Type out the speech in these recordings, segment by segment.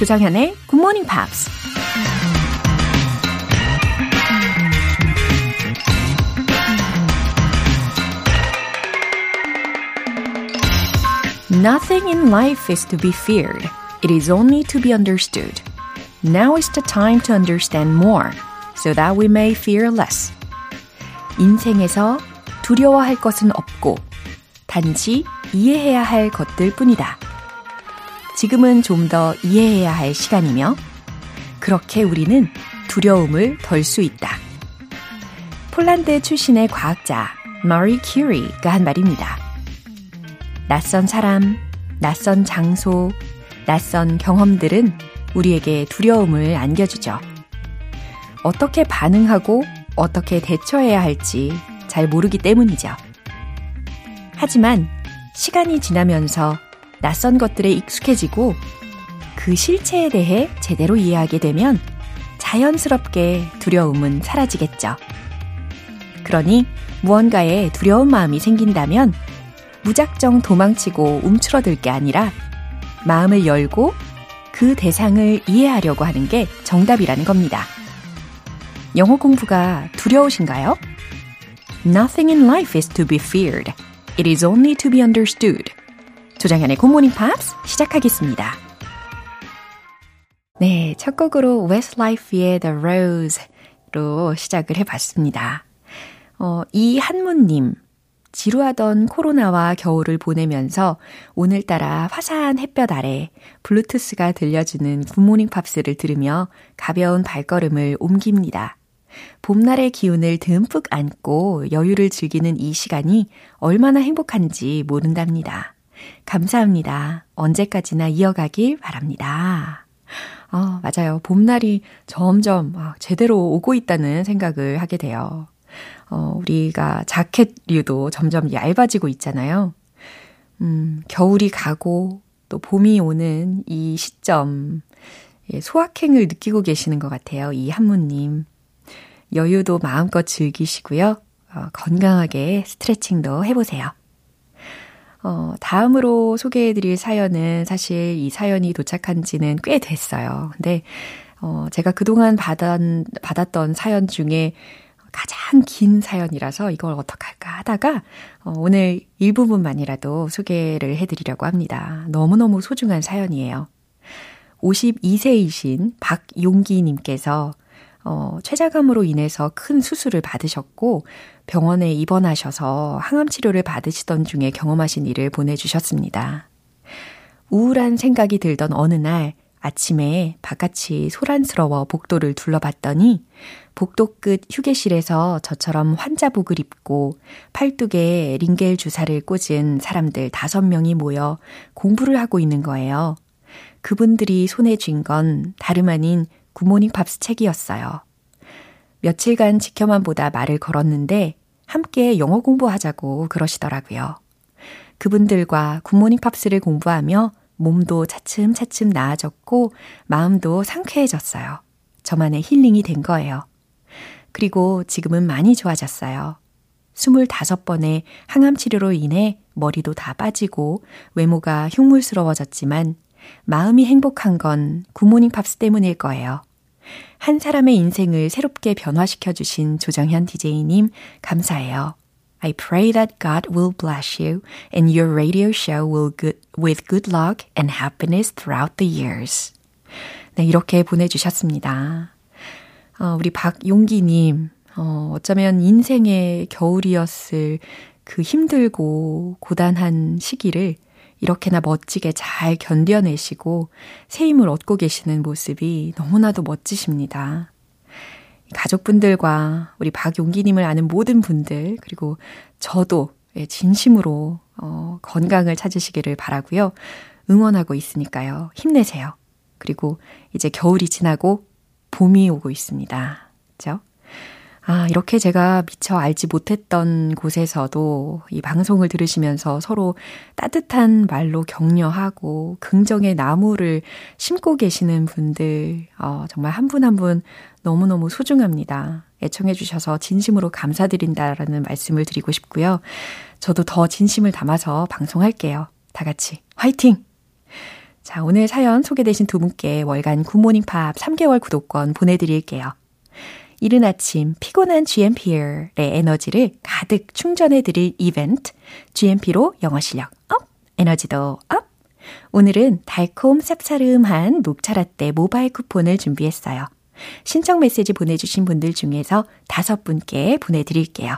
조정현의 Good Morning Pops. Nothing in life is to be feared. It is only to be understood. Now is the time to understand more so that we may fear less. 인생에서 두려워할 것은 없고 단지 이해해야 할 것들 뿐이다. 지금은 좀 더 이해해야 할 시간이며 그렇게 우리는 두려움을 덜 수 있다. 폴란드 출신의 과학자 마리 큐리가 한 말입니다. 낯선 사람, 낯선 장소, 낯선 경험들은 우리에게 두려움을 안겨주죠. 어떻게 반응하고 어떻게 대처해야 할지 잘 모르기 때문이죠. 하지만 시간이 지나면서 낯선 것들에 익숙해지고 그 실체에 대해 제대로 이해하게 되면 자연스럽게 두려움은 사라지겠죠. 그러니 무언가에 두려운 마음이 생긴다면 무작정 도망치고 움츠러들 게 아니라 마음을 열고 그 대상을 이해하려고 하는 게 정답이라는 겁니다. 영어 공부가 두려우신가요? Nothing in life is to be feared. It is only to be understood. 조정현의 굿모닝 팝스 시작하겠습니다. 네, 첫 곡으로 Westlife의 The Rose로 시작을 해봤습니다. 어, 이한문님, 지루하던 코로나와 겨울을 보내면서 오늘따라 화사한 햇볕 아래 블루투스가 들려주는 굿모닝 팝스를 들으며 가벼운 발걸음을 옮깁니다. 봄날의 기운을 듬뿍 안고 여유를 즐기는 이 시간이 얼마나 행복한지 모른답니다. 감사합니다. 언제까지나 이어가길 바랍니다. 아, 맞아요. 봄날이 점점 제대로 오고 있다는 생각을 하게 돼요. 어, 우리가 자켓류도 점점 얇아지고 있잖아요. 음, 겨울이 가고 또 봄이 오는 이 시점, 예, 소확행을 느끼고 계시는 것 같아요. 이 한무님. 여유도 마음껏 즐기시고요. 어, 건강하게 스트레칭도 해보세요. 어, 다음으로 소개해드릴 사연은 사실 이 사연이 도착한 지는 꽤 됐어요. 근데, 어, 제가 그동안 받았, 받았던 사연 중에 가장 긴 사연이라서 이걸 어떡할까 하다가 어, 오늘 일부분만이라도 소개를 해드리려고 합니다. 너무너무 소중한 사연이에요. 52세이신 박용기님께서 어, 최자감으로 인해서 큰 수술을 받으셨고 병원에 입원하셔서 항암 치료를 받으시던 중에 경험하신 일을 보내주셨습니다. 우울한 생각이 들던 어느 날 아침에 바깥이 소란스러워 복도를 둘러봤더니 복도 끝 휴게실에서 저처럼 환자복을 입고 팔뚝에 링겔 주사를 꽂은 사람들 다섯 명이 모여 공부를 하고 있는 거예요. 그분들이 손에 쥔 건 다름 아닌 굿모닝 팝스 책이었어요. 며칠간 지켜만 보다 말을 걸었는데 함께 영어 공부하자고 그러시더라고요. 그분들과 굿모닝 팝스를 공부하며 몸도 차츰차츰 나아졌고 마음도 상쾌해졌어요. 저만의 힐링이 된 거예요. 그리고 지금은 많이 좋아졌어요. 25번의 항암 치료로 인해 머리도 다 빠지고 외모가 흉물스러워졌지만 마음이 행복한 건 굿모닝 팝스 때문일 거예요. 한 사람의 인생을 새롭게 변화시켜 주신 조정현 DJ님 감사해요. I pray that God will bless you and your radio show will good, with good luck and happiness throughout the years. 네, 이렇게 보내주셨습니다. 어, 우리 박용기님, 어, 어쩌면 인생의 겨울이었을 그 힘들고 고단한 시기를 이렇게나 멋지게 잘 견뎌내시고 새 힘을 얻고 계시는 모습이 너무나도 멋지십니다. 가족분들과 우리 박용기님을 아는 모든 분들, 그리고 저도 예, 진심으로 어, 건강을 찾으시기를 바라고요. 응원하고 있으니까요. 힘내세요. 그리고 이제 겨울이 지나고 봄이 오고 있습니다. 그죠? 아, 이렇게 제가 미처 알지 못했던 곳에서도 이 방송을 들으시면서 서로 따뜻한 말로 격려하고 긍정의 나무를 심고 계시는 분들, 어, 정말 한분 한 분 너무너무 소중합니다. 애청해주셔서 진심으로 감사드린다라는 말씀을 드리고 싶고요. 저도 더 진심을 담아서 방송할게요. 다 같이 화이팅! 자, 오늘 사연 소개되신 두 분께 월간 굿모닝 팝스 3개월 구독권 보내드릴게요. 이른 아침 피곤한 GMP의 에너지를 가득 충전해 드릴 이벤트 GMP로 영어 실력 up, 에너지도 up! 오늘은 달콤 쌉싸름한 녹차 라떼 모바일 쿠폰을 준비했어요. 신청 메시지 보내주신 분들 중에서 다섯 분께 보내드릴게요.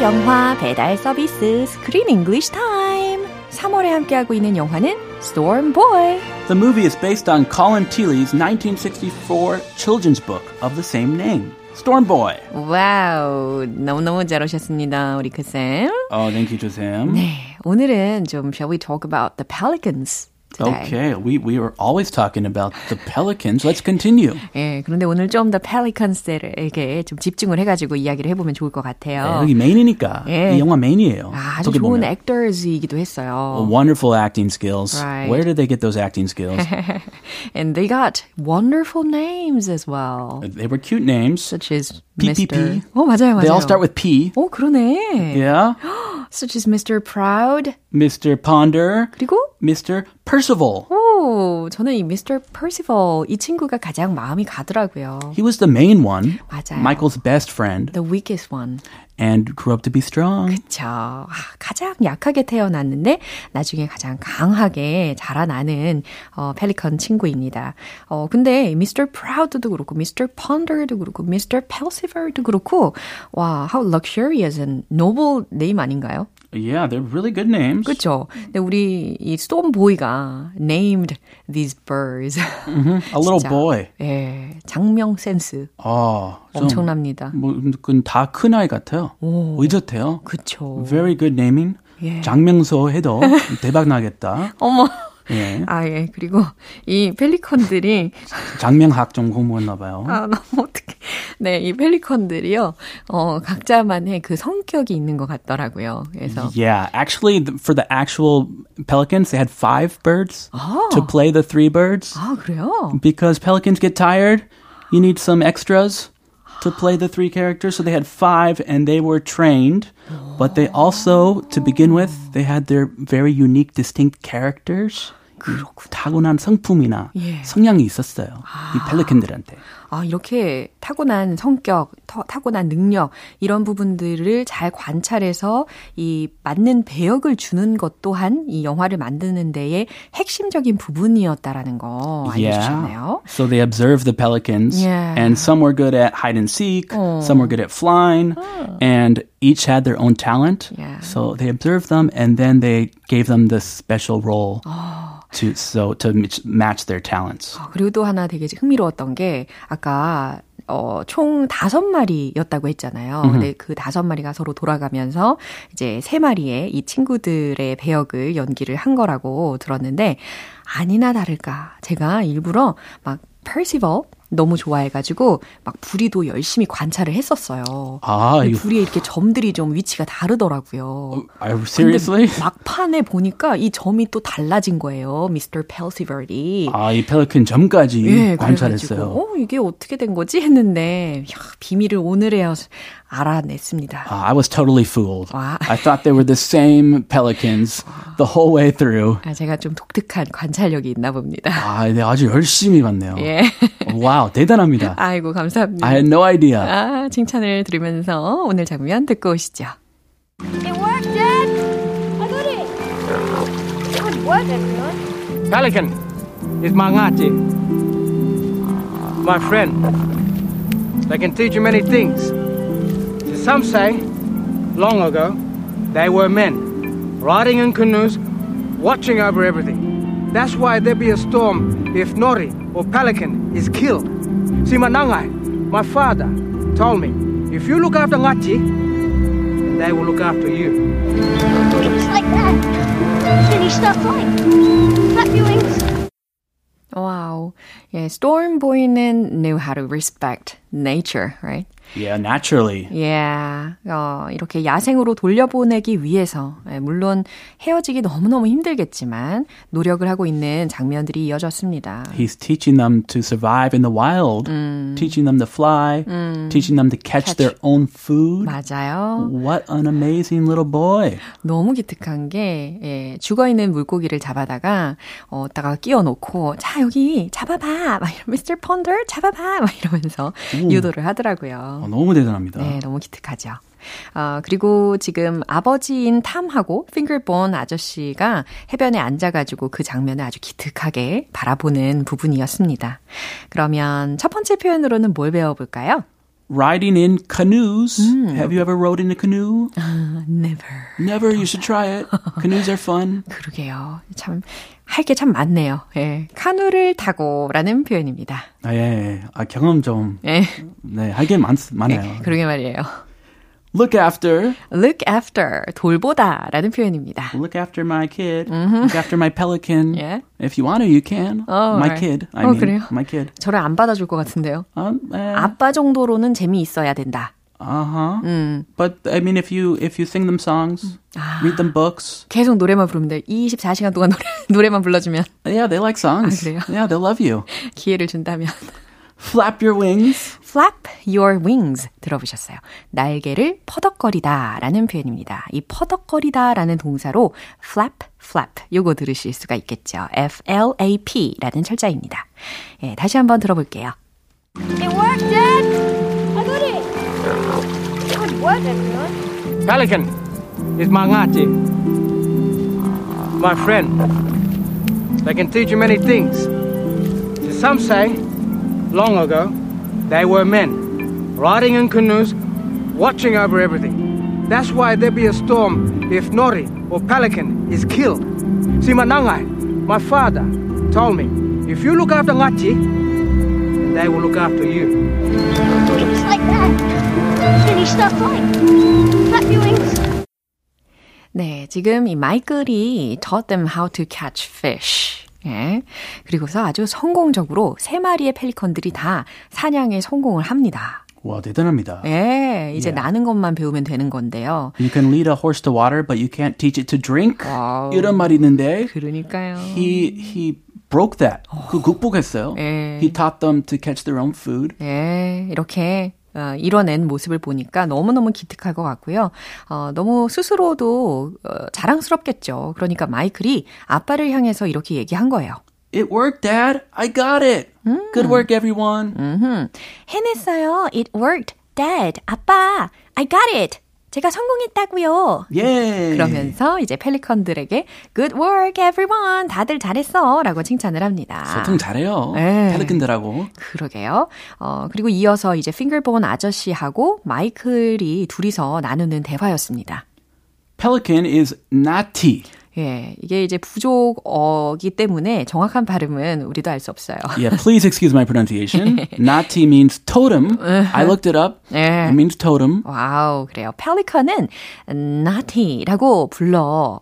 영화 배달 서비스 스크린 잉글리시 타임. 3월에 함께하고 있는 영화는 Storm Boy. The movie is based on Colin Teeley's 1964 children's book of the same name. Storm Boy. 와우, 너무너무 잘 오셨습니다, 우리 그쌤. Oh, thank you, 조 쌤. 네, 오늘은 좀 shall we talk about the pelicans? today. Okay, we, we were always talking about the Pelicans. Let's continue. 예, 그런데 오늘 좀 더 Pelicans에게 좀 집중을 해가지고 이야기를 해보면 좋을 것 같아요. 네, 여기 메인이니까. 예. 이 영화 메인이에요. 아, 아주 좋은 보면. actors이기도 했어요. Wonderful acting skills. Right. Where did they get those acting skills? and they got wonderful names as well. They were cute names. Such as PPP. Mr. 어, 맞아요, 맞아요. They all start with P. 오, 그러네. Yeah. Such as Mr. Proud. Mr. Ponder. 그리고 Mr. Percival. 오, 저는 이 Mr. Percival 이 친구가 가장 마음이 가더라고요. He was the main one. 맞아요. Michael's best friend. The weakest one. And grew up to be strong. 그쵸. 아, 가장 약하게 태어났는데 나중에 가장 강하게 자라나는 어, 펠리컨 친구입니다. 어, 근데 Mr. Proud도 그렇고 Mr. Ponder도 그렇고 Mr. Percival도 그렇고 와, how luxurious and noble name 아닌가요? Yeah, they're really good names. 그렇죠. 근데 우리 이 스톰 보이가 named these birds. Mm-hmm. A little boy. 예, 장명 센스 아, 엄청납니다. 뭐, 그건 다큰 아이 같아요. 오. 의젓해요. 그쵸. Very good naming. 예. 장명소 해도 대박 나겠다. 어머. 예. 아, 예. 그리고 이 펠리컨들이 장명학 좀 공부했나 봐요. 아, 너무 어떡해. 네, 이 펠리컨들이요. 어, 각자만의 그 성격이 있는 것 같더라고요. 그래서 Yeah, actually for the actual pelicans they had five birds 아. to play the three birds 아, 그래요? because pelicans get tired. You need some extras to play the three characters. So they had five and they were trained. But they also, to begin with, they had their very unique, distinct characters. 타고난 성품이나 예. 성향이 있었어요. 이 펠리컨들한테. 아, 이렇게 타고난 성격, 터, 타고난 능력, 이런 부분들을 잘 관찰해서 이 맞는 배역을 주는 것 또한 이 영화를 만드는 데에 핵심적인 부분이었다라는 거 알려주셨네요. So they observed the pelicans, Yeah. and some were good at hide and seek, some were good at flying, and each had their own talent. Yeah. So they observed them, and then they gave them this special role to so to match- their talents. 아, 그리고 또 하나 되게 흥미로웠던 게 아까 어, 총 다섯 마리였다고 했잖아요. 근데 그 다섯 마리가 서로 돌아가면서 이제 세 마리의 이 친구들의 배역을 연기를 한 거라고 들었는데 아니나 다를까 제가 일부러 막 퍼시벌 너무 좋아해가지고 막 부리도 열심히 관찰을 했었어요. 아, 부리의 이렇게 점들이 좀 위치가 다르더라고요. You seriously? 막판에 보니까 이 점이 또 달라진 거예요. 미스터 펠시버디. 아, 이 펠리컨 점까지 예, 관찰했어요. 어, 이게 어떻게 된 거지? 했는데, 야, 비밀을 오늘에야 알아냈습니다. Uh, I was totally fooled. Wow. I thought they were the same pelicans the whole way through. 아, 제가 좀 독특한 관찰력이 있나 봅니다. 아, 네, 아주 열심히 봤네요. 예. 와우, 대단합니다. 아이고, 감사합니다. I had no idea. 아, 칭찬을 들으면서 오늘 장면 듣고 오시죠. It worked, Dad! I got it! Good work, everyone. Pelican is Mangati. My friend. They can teach you many things. Some say, long ago, they were men, riding in canoes, watching over everything. That's why there be a storm if Nori or Pelican is killed. Simanangai, my father, told me, if you look after Ngati, they will look after you. It's like that. Silly wings. Wow. Yeah, Storm Boy는 knew how to respect nature, right? Yeah, naturally. Yeah. 어, 이렇게 야생으로 돌려보내기 위해서, 예, 물론 헤어지기 너무너무 힘들겠지만, 노력을 하고 있는 장면들이 이어졌습니다. He's teaching them to survive in the wild, teaching them to fly, teaching them to catch, Catch. their own food. 맞아요. What an amazing little boy. 너무 기특한 게, 예, 죽어 있는 물고기를 잡아다가, 어, 다가 끼워 놓고, 자, 여기 잡아 봐! 막 이러, Mr. Ponder, 잡아 봐! 막 이러면서 유도를 하더라고요. 어, 너무 대단합니다. 네, 너무 기특하죠. 어, 그리고 지금 아버지인 탐하고 핑글본 아저씨가 해변에 앉아가지고 그 장면을 아주 기특하게 바라보는 부분이었습니다. 그러면 첫 번째 표현으로는 뭘 배워볼까요? Riding in canoes. Have you ever rode in a canoe? Never. Never. You should try it. Canoes are fun. 그러게요. 참, 할 게 참 많네요. 예. 카누를 타고라는 표현입니다. 아, 예, 예. 아, 경험 좀, 예. 네, 할 게 많아요. 그러게 말이에요. Look after, look after, 돌보다라는 표현입니다. look after my kid. Look after my pelican. Yeah. If you want to, you can. Oh, my alright. kid. I 어, mean, 그래요? my kid. 저를 안 받아줄 것 같은데요. Um, eh, 아빠 정도로는 재미있어야 된다. Uh-huh. 음. But I mean, if you if you sing them songs, read them books, 계속 노래만 부르면 돼. 24시간 동안 노래, 노래만 불러주면 yeah, they like songs. 아, 그래요? Yeah, they'll love you. 기회를 준다면. Flap your wings. flap your wings 들어보셨어요. 날개를 퍼덕거리다 라는 표현입니다. 이 퍼덕거리다 라는 동사로 flap, flap 요거 들으실 수가 있겠죠. F-L-A-P 라는 철자입니다. 예, 다시 한번 들어볼게요. It worked, Dad. I got it. Good work, everyone. Pelican is Mangati, my friend. They can teach you many things. Some say, long ago, they were men, riding in canoes, watching over everything. That's why there be a storm if Nori or Pelican is killed. See, Manangai, my father, told me, if you look after then they will look after you. It's like that. You stop flying. Flap your wings. 네, 지금 이 마이클이 taught them how to catch fish. 예. 그리고서 아주 성공적으로 세 마리의 펠리컨들이 다 사냥에 성공을 합니다. 와, 대단합니다. 예, 이제 Yeah. 나는 것만 배우면 되는 건데요. You can lead a horse to water, but you can't teach it to drink. Wow. 이런 말이 있는데 그러니까요. he he broke that. 그 극복했어요. 예. He taught them to catch their own food. 예, 이렇게 어, 이뤄낸 모습을 보니까 너무너무 기특할 것 같고요. 어, 너무 스스로도 어, 자랑스럽겠죠. 그러니까 마이클이 아빠를 향해서 이렇게 얘기한 거예요. It worked, Dad. I got it. Good work, everyone. 음흠. 해냈어요. It worked. Dad, 아빠, I got it. 제가 성공했다고요. Yay. 그러면서 이제 펠리컨들에게 Good work, everyone. 다들 잘했어. 라고 칭찬을 합니다. 소통 잘해요. 네. 펠리컨들하고. 그러게요. 어, 그리고 이어서 이제 핑글본 아저씨하고 마이클이 둘이서 나누는 대화였습니다. Pelican is naughty. 예, 이게 이제 부족어기 때문에 정확한 발음은 우리도 알 수 없어요. Yeah, please excuse my pronunciation. naughty means totem. I looked it up. 예. It means totem. 와우, 그래요. 펠리컨은 naughty라고 불러.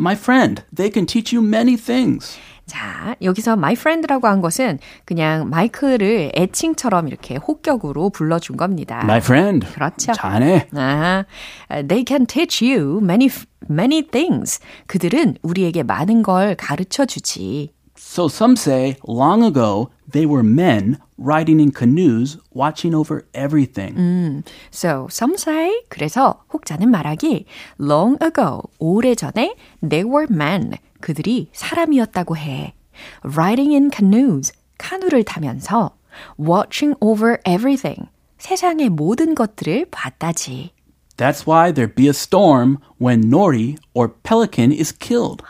My friend, they can teach you many things. 자, 여기서 my friend라고 한 것은 그냥 마이클을 애칭처럼 이렇게 혹격으로 불러준 겁니다. My friend. 그렇죠. 자네. 아, they can teach you many, many things. 그들은 우리에게 많은 걸 가르쳐 주지. So some say long ago they were men riding in canoes watching over everything. So, some say, 그래서 혹자는 말하기, long ago, 오래전에, they were men, 그들이 사람이었다고 해. Riding in canoes, 카누를 타면서, watching over everything, 세상의 모든 것들을 봤다지. That's why there be a storm when Nori or Pelican is killed.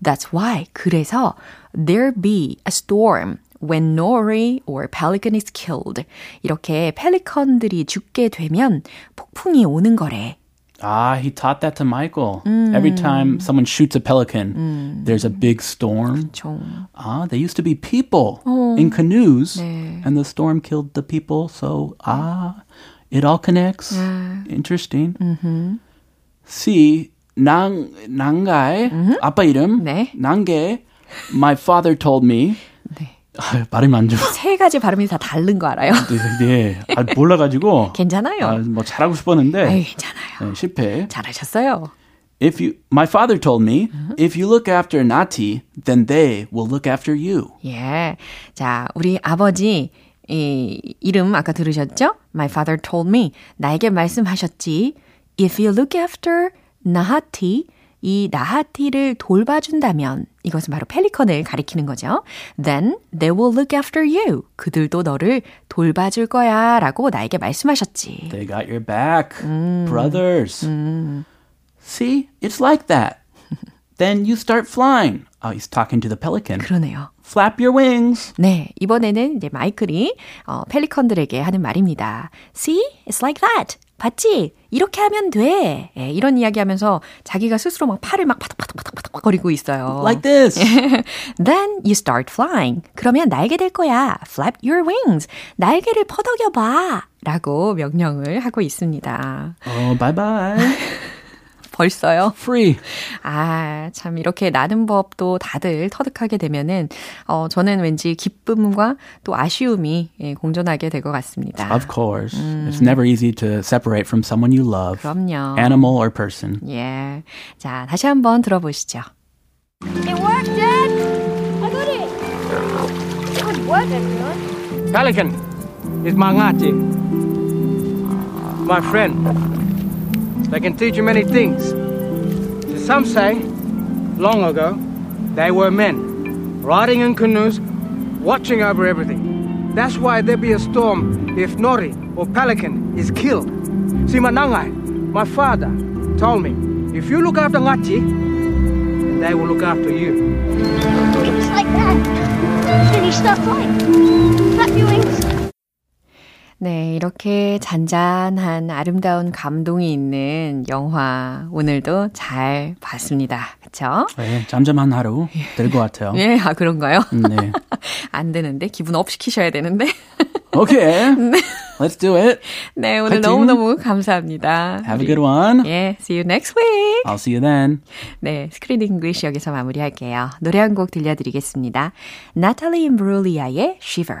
That's why, 그래서, there be a storm when Nori or Pelican is killed. 이렇게 펠리컨들이 죽게 되면 폭풍이 오는 거래. Ah, he taught that to Michael. Every time someone shoots a pelican, there's a big storm. 좀 Ah, they used to be people in canoes, 네. and the storm killed the people. So, ah, it all connects. Interesting. C, 낭, 낭가의 아빠 이름. 네. 낭게. My father told me. 네. 아, 발음이 안 좋아. 세 가지 발음이 다 다른 거 알아요? 네, 네. 아, 몰라가지고. 괜찮아요. 아, 뭐 잘하고 싶었는데 아유, 괜찮아요. 네, 실패. 잘하셨어요. If you, my father told me, if you look after Nati, then they will look after you. 예. 자, 우리 아버지, 이, 이름 아까 들으셨죠? My father told me. 나에게 말씀하셨지. If you look after Nahati, 이 나하티를 돌봐준다면, 이것은 바로 펠리컨을 가리키는 거죠. Then they will look after you. 그들도 너를 돌봐줄 거야. 라고 나에게 말씀하셨지. They got your back, brothers. See, it's like that. then you start flying. Oh, he's talking to the pelican. 그러네요. Flap your wings. 네, 이번에는 이제 마이클이 어, 펠리컨들에게 하는 말입니다. See, it's like that. 봤지? 이렇게 하면 돼. 예, 이런 이야기 하면서 자기가 스스로 막 팔을 막 파닥파닥파닥파닥 거리고 있어요. Like this. Then you start flying. 그러면 날게 될 거야. Flap your wings. 날개를 퍼덕여 봐. 라고 명령을 하고 있습니다. bye bye. 벌써요? Free. 아, 참, 이렇게 나는 법도 다들 터득하게 되면은, 어, 저는 왠지 기쁨과 또 아쉬움이 예, 공존하게 될 것 같습니다. Of course. It's never easy to separate from someone you love, 그럼요. animal or person. 예. 자, 다시 한번 들어보시죠. It worked, Dad! I got it! Good work, everyone. Pelican is Mangati. My friend. They can teach you many things. Some say, long ago, they were men, riding in canoes, watching over everything. That's why there be a storm if Nori or Pelican is killed. See, Manangai, my father, told me, if you look after Ngati, they will look after you. It's like that. You start flying. Flap your wings. 네, 이렇게 잔잔한 아름다운 감동이 있는 영화 오늘도 잘 봤습니다. 그쵸? 네, 잠잠한 하루 될 것 같아요. 예, 아, 그런가요? 네. 안 되는데, 기분 up 시키셔야 되는데. Okay. Let's do it. 네, 오늘 화이팅! 너무 너무 감사합니다. Have a good one. 예, see you next week. I'll see you then. 네, Screen English 여기서 마무리할게요. 노래 한 곡 들려드리겠습니다. Natalie Imbruglia의 Shiver.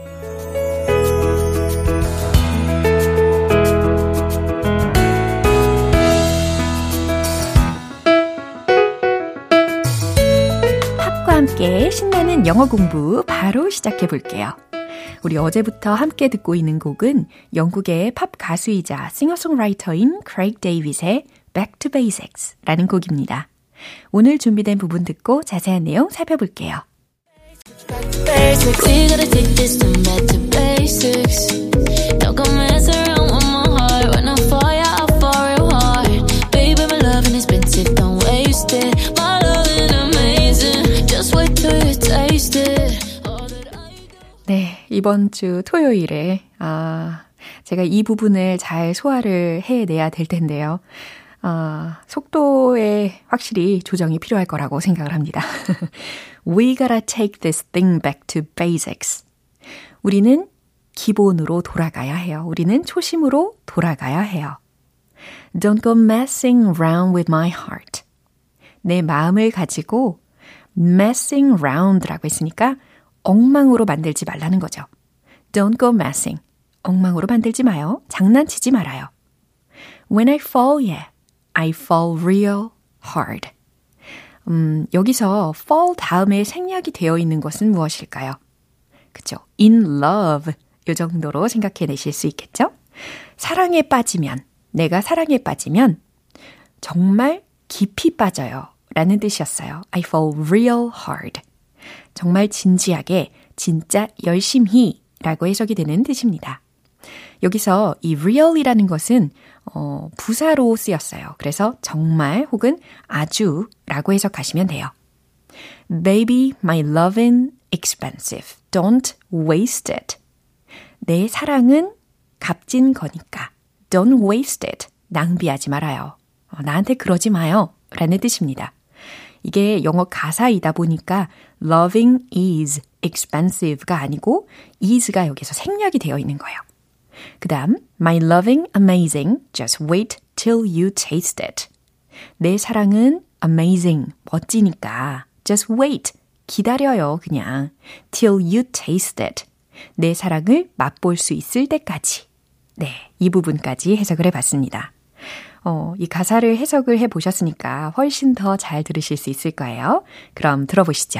함께 신나는 영어 공부 바로 시작해 볼게요. 우리 어제부터 함께 듣고 있는 곡은 영국의 팝 가수이자 싱어송라이터인 Craig David의 Back to Basics 라는 곡입니다. 오늘 준비된 부분 듣고 자세한 내용 살펴볼게요. basics. 이번 주 토요일에, 아, 제가 이 부분을 잘 소화를 해내야 될 텐데요. 아, 속도에 확실히 조정이 필요할 거라고 생각을 합니다. We gotta take this thing back to basics. 우리는 기본으로 돌아가야 해요. 우리는 초심으로 돌아가야 해요. Don't go messing around with my heart. 내 마음을 가지고 messing around라고 했으니까 엉망으로 만들지 말라는 거죠. Don't go messing. 엉망으로 만들지 마요. 장난치지 말아요. When I fall, yeah, I fall real hard. 음, 여기서 fall 다음에 생략이 되어 있는 것은 무엇일까요? 그죠? in love. 요 정도로 생각해 내실 수 있겠죠? 사랑에 빠지면, 내가 사랑에 빠지면 정말 깊이 빠져요. 라는 뜻이었어요. I fall real hard. 정말 진지하게, 진짜 열심히 라고 해석이 되는 뜻입니다. 여기서 이 real이라는 것은 어, 부사로 쓰였어요. 그래서 정말 혹은 아주 라고 해석하시면 돼요. Baby, my loving expensive. Don't waste it. 내 사랑은 값진 거니까. Don't waste it. 낭비하지 말아요. 어, 나한테 그러지 마요. 라는 뜻입니다. 이게 영어 가사이다 보니까 loving is expensive가 아니고 is가 여기서 생략이 되어 있는 거예요. 그 다음, my loving amazing, just wait till you taste it. 내 사랑은 amazing, 멋지니까 just wait, 기다려요, 그냥. till you taste it. 내 사랑을 맛볼 수 있을 때까지. 네, 이 부분까지 해석을 해봤습니다. 어, 이 가사를 해석을 해 보셨으니까 훨씬 더 잘 들으실 수 있을 거예요. 그럼 들어보시죠.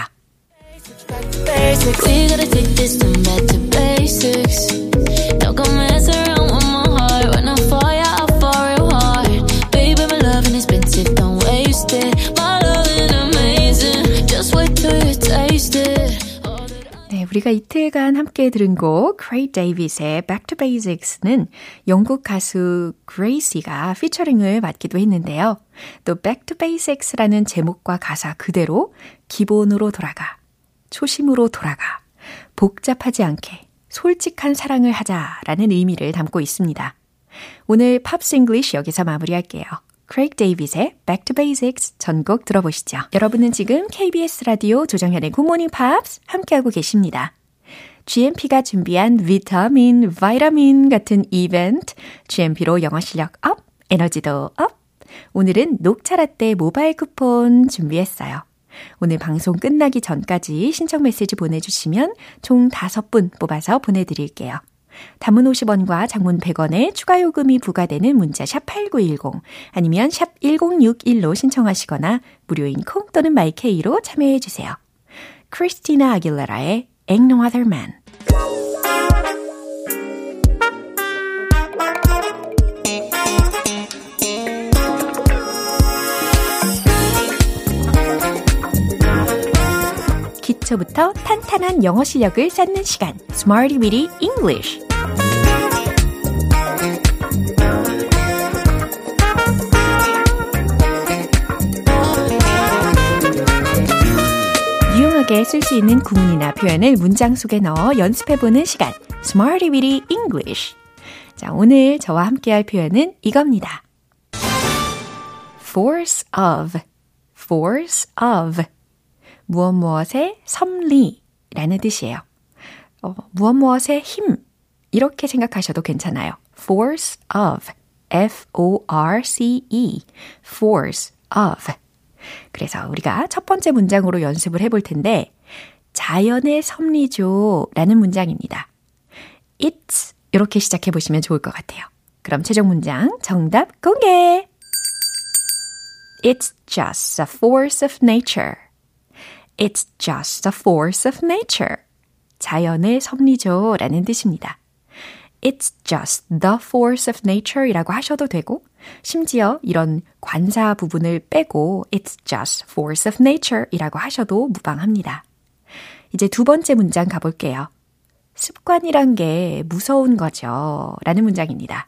우리가 이틀간 함께 들은 곡 Craig David의 Back to Basics는 영국 가수 GRACEY가 피처링을 맡기도 했는데요. 또 Back to Basics라는 제목과 가사 그대로 기본으로 돌아가, 초심으로 돌아가, 복잡하지 않게 솔직한 사랑을 하자라는 의미를 담고 있습니다. 오늘 Pops English 여기서 마무리할게요. Craig David의 Back to Basics 전곡 들어보시죠. 여러분은 지금 KBS 라디오 조정현의 Good Morning Pops 함께하고 계십니다. GMP가 준비한 비타민, 바이타민 같은 이벤트, GMP로 영어 실력 up, 에너지도 up. 오늘은 녹차 라떼 모바일 쿠폰 준비했어요. 오늘 방송 끝나기 전까지 신청 메시지 보내주시면 총 5분 뽑아서 보내드릴게요. 단문 50원과 장문 100원의 추가 요금이 부과되는 문자 샵 8910 아니면 샵 1061로 신청하시거나 무료인 콩 또는 my K로 참여해 주세요. 크리스티나 아길레라의 Ain't No Other Man 기초부터 탄탄한 영어 실력을 쌓는 시간. Smarty Weedy English. 유용하게 쓸 수 있는 구문이나 표현을 문장 속에 넣어 연습해보는 시간. Smarty Weedy English. 자, 오늘 저와 함께 할 표현은 이겁니다. force of, force of. 무엇 무엇의 섭리라는 뜻이에요. 어, 무엇 무엇의 힘. 이렇게 생각하셔도 괜찮아요. force of, F-O-R-C-E, force of. 그래서 우리가 첫 번째 문장으로 연습을 해볼 텐데, 자연의 섭리죠 라는 문장입니다. It's 이렇게 시작해 보시면 좋을 것 같아요. 그럼 최종 문장 정답 공개! It's just a force of nature. It's just a force of nature. 자연의 섭리죠 라는 뜻입니다. It's just the force of nature 이라고 하셔도 되고, 심지어 이런 관사 부분을 빼고 It's just force of nature 이라고 하셔도 무방합니다. 이제 두 번째 문장 가볼게요. 습관이란 게 무서운 거죠. 라는 문장입니다.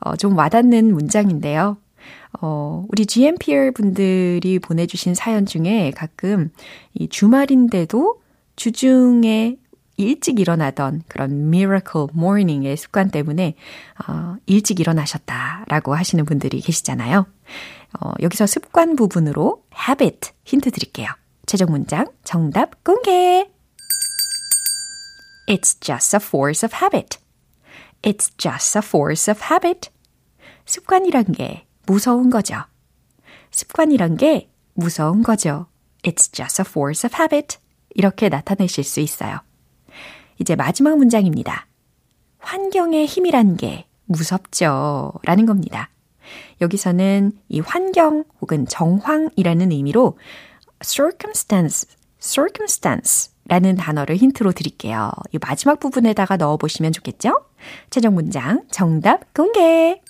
어, 좀 와닿는 문장인데요. 어, 우리 GMPR 분들이 보내주신 사연 중에 가끔 이 주말인데도 주중에 일찍 일어나던 그런 miracle morning의 습관 때문에 어, 일찍 일어나셨다라고 하시는 분들이 계시잖아요. 어, 여기서 습관 부분으로 habit 힌트 드릴게요. 최종 문장 정답 공개! It's just a force of habit. It's just a force of habit. 습관이란 게 무서운 거죠. 습관이란 게 무서운 거죠. It's just a force of habit. 이렇게 나타내실 수 있어요. 이제 마지막 문장입니다. 환경의 힘이란 게 무섭죠. 라는 겁니다. 여기서는 이 환경 혹은 정황이라는 의미로 circumstance, circumstance 라는 단어를 힌트로 드릴게요. 이 마지막 부분에다가 넣어보시면 좋겠죠? 최종 문장 정답 공개!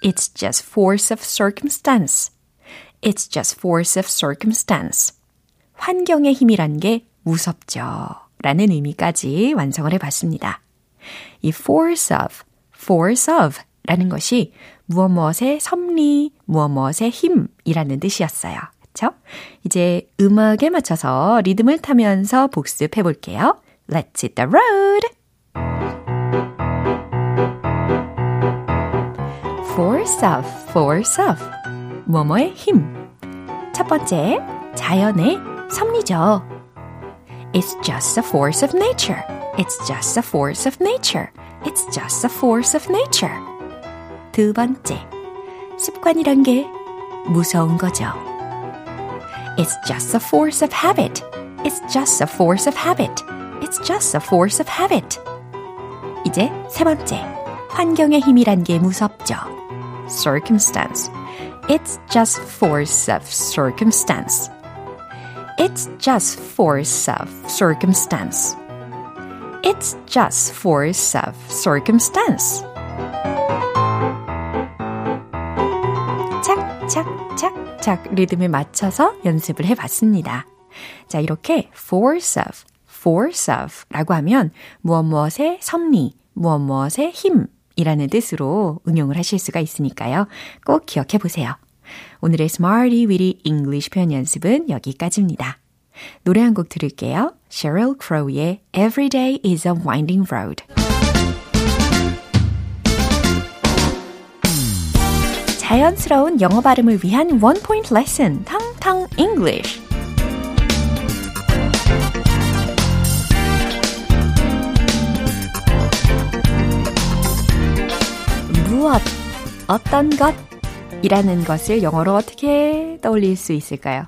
It's just force of circumstance. It's just force of circumstance. 환경의 힘이란 게 무섭죠. 라는 의미까지 완성을 해봤습니다. 이 force of, force of 라는 것이 무엇 무엇의 섭리, 무엇 무엇의 힘이라는 뜻이었어요. 그쵸? 이제 음악에 맞춰서 리듬을 타면서 복습해 볼게요. Let's hit the road! force of, force of. 뭐뭐의 힘. 첫 번째, 자연의 섭리죠. It's just a force of nature. It's just a force of nature. It's just a force of nature. 두 번째, 습관이란 게 무서운 거죠. It's just a force of habit. It's just a force of habit. It's just a force of habit. 이제 세 번째, 환경의 힘이란 게 무섭죠. Circumstance. It's just force of circumstance. It's just force of circumstance. It's just force of circumstance. 착착착착 리듬에 맞춰서 연습을 해봤습니다. 자, 이렇게 force of, force of 라고 하면 무엇 무엇의 섭리, 무엇 무엇의 힘 이라는 뜻으로 응용을 하실 수가 있으니까요. 꼭 기억해 보세요. 오늘의 Smarty Weedy English 표현 연습은 여기까지입니다. 노래 한 곡 들을게요. Sheryl Crow의 Every Day is a Winding Road. 자연스러운 영어 발음을 위한 원 포인트 레슨, 텅텅 English. 어떤 것, 이라는 것을 영어로 어떻게 떠올릴 수 있을까요?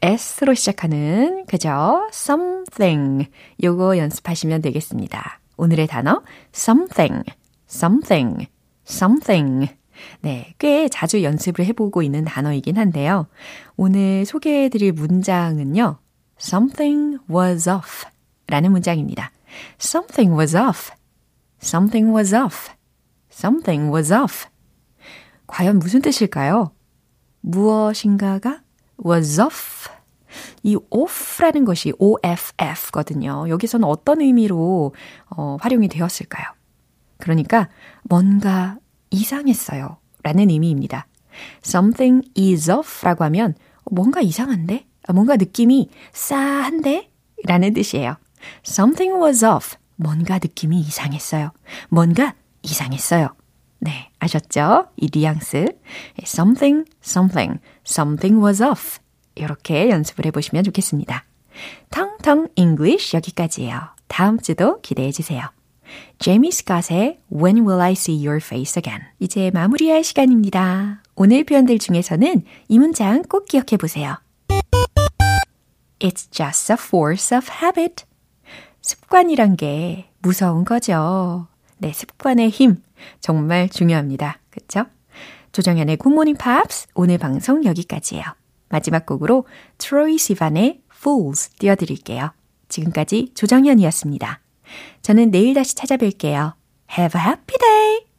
S로 시작하는 그죠? something. 요거 연습하시면 되겠습니다. 오늘의 단어 something, something, something. 네, 꽤 자주 연습을 해보고 있는 단어이긴 한데요. 오늘 소개해드릴 문장은요. something was off 라는 문장입니다. something was off, something was off, something was off. 과연 무슨 뜻일까요? 무엇인가가 was off. 이 off라는 것이 OFF거든요. 여기서는 어떤 의미로 어, 활용이 되었을까요? 그러니까 뭔가 이상했어요. 라는 의미입니다. something is off 라고 하면 뭔가 이상한데? 뭔가 느낌이 싸한데? 라는 뜻이에요. something was off. 뭔가 느낌이 이상했어요. 뭔가 이상했어요. 네, 아셨죠? 이 뉘앙스. something, something, something was off. 이렇게 연습을 해보시면 좋겠습니다. 텅텅 English 여기까지예요. 다음 주도 기대해 주세요. 제이미 스캇의 When Will I See Your Face Again 이제 마무리할 시간입니다. 오늘 표현들 중에서는 이 문장 꼭 기억해 보세요. It's just a force of habit. 습관이란 게 무서운 거죠. 네, 습관의 힘 정말 중요합니다. 그렇죠? 조정현의 굿모닝 팝스 오늘 방송 여기까지예요. 마지막 곡으로 트로이 시반의 Fools 띄워드릴게요. 지금까지 조정현이었습니다. 저는 내일 다시 찾아뵐게요. Have a happy day!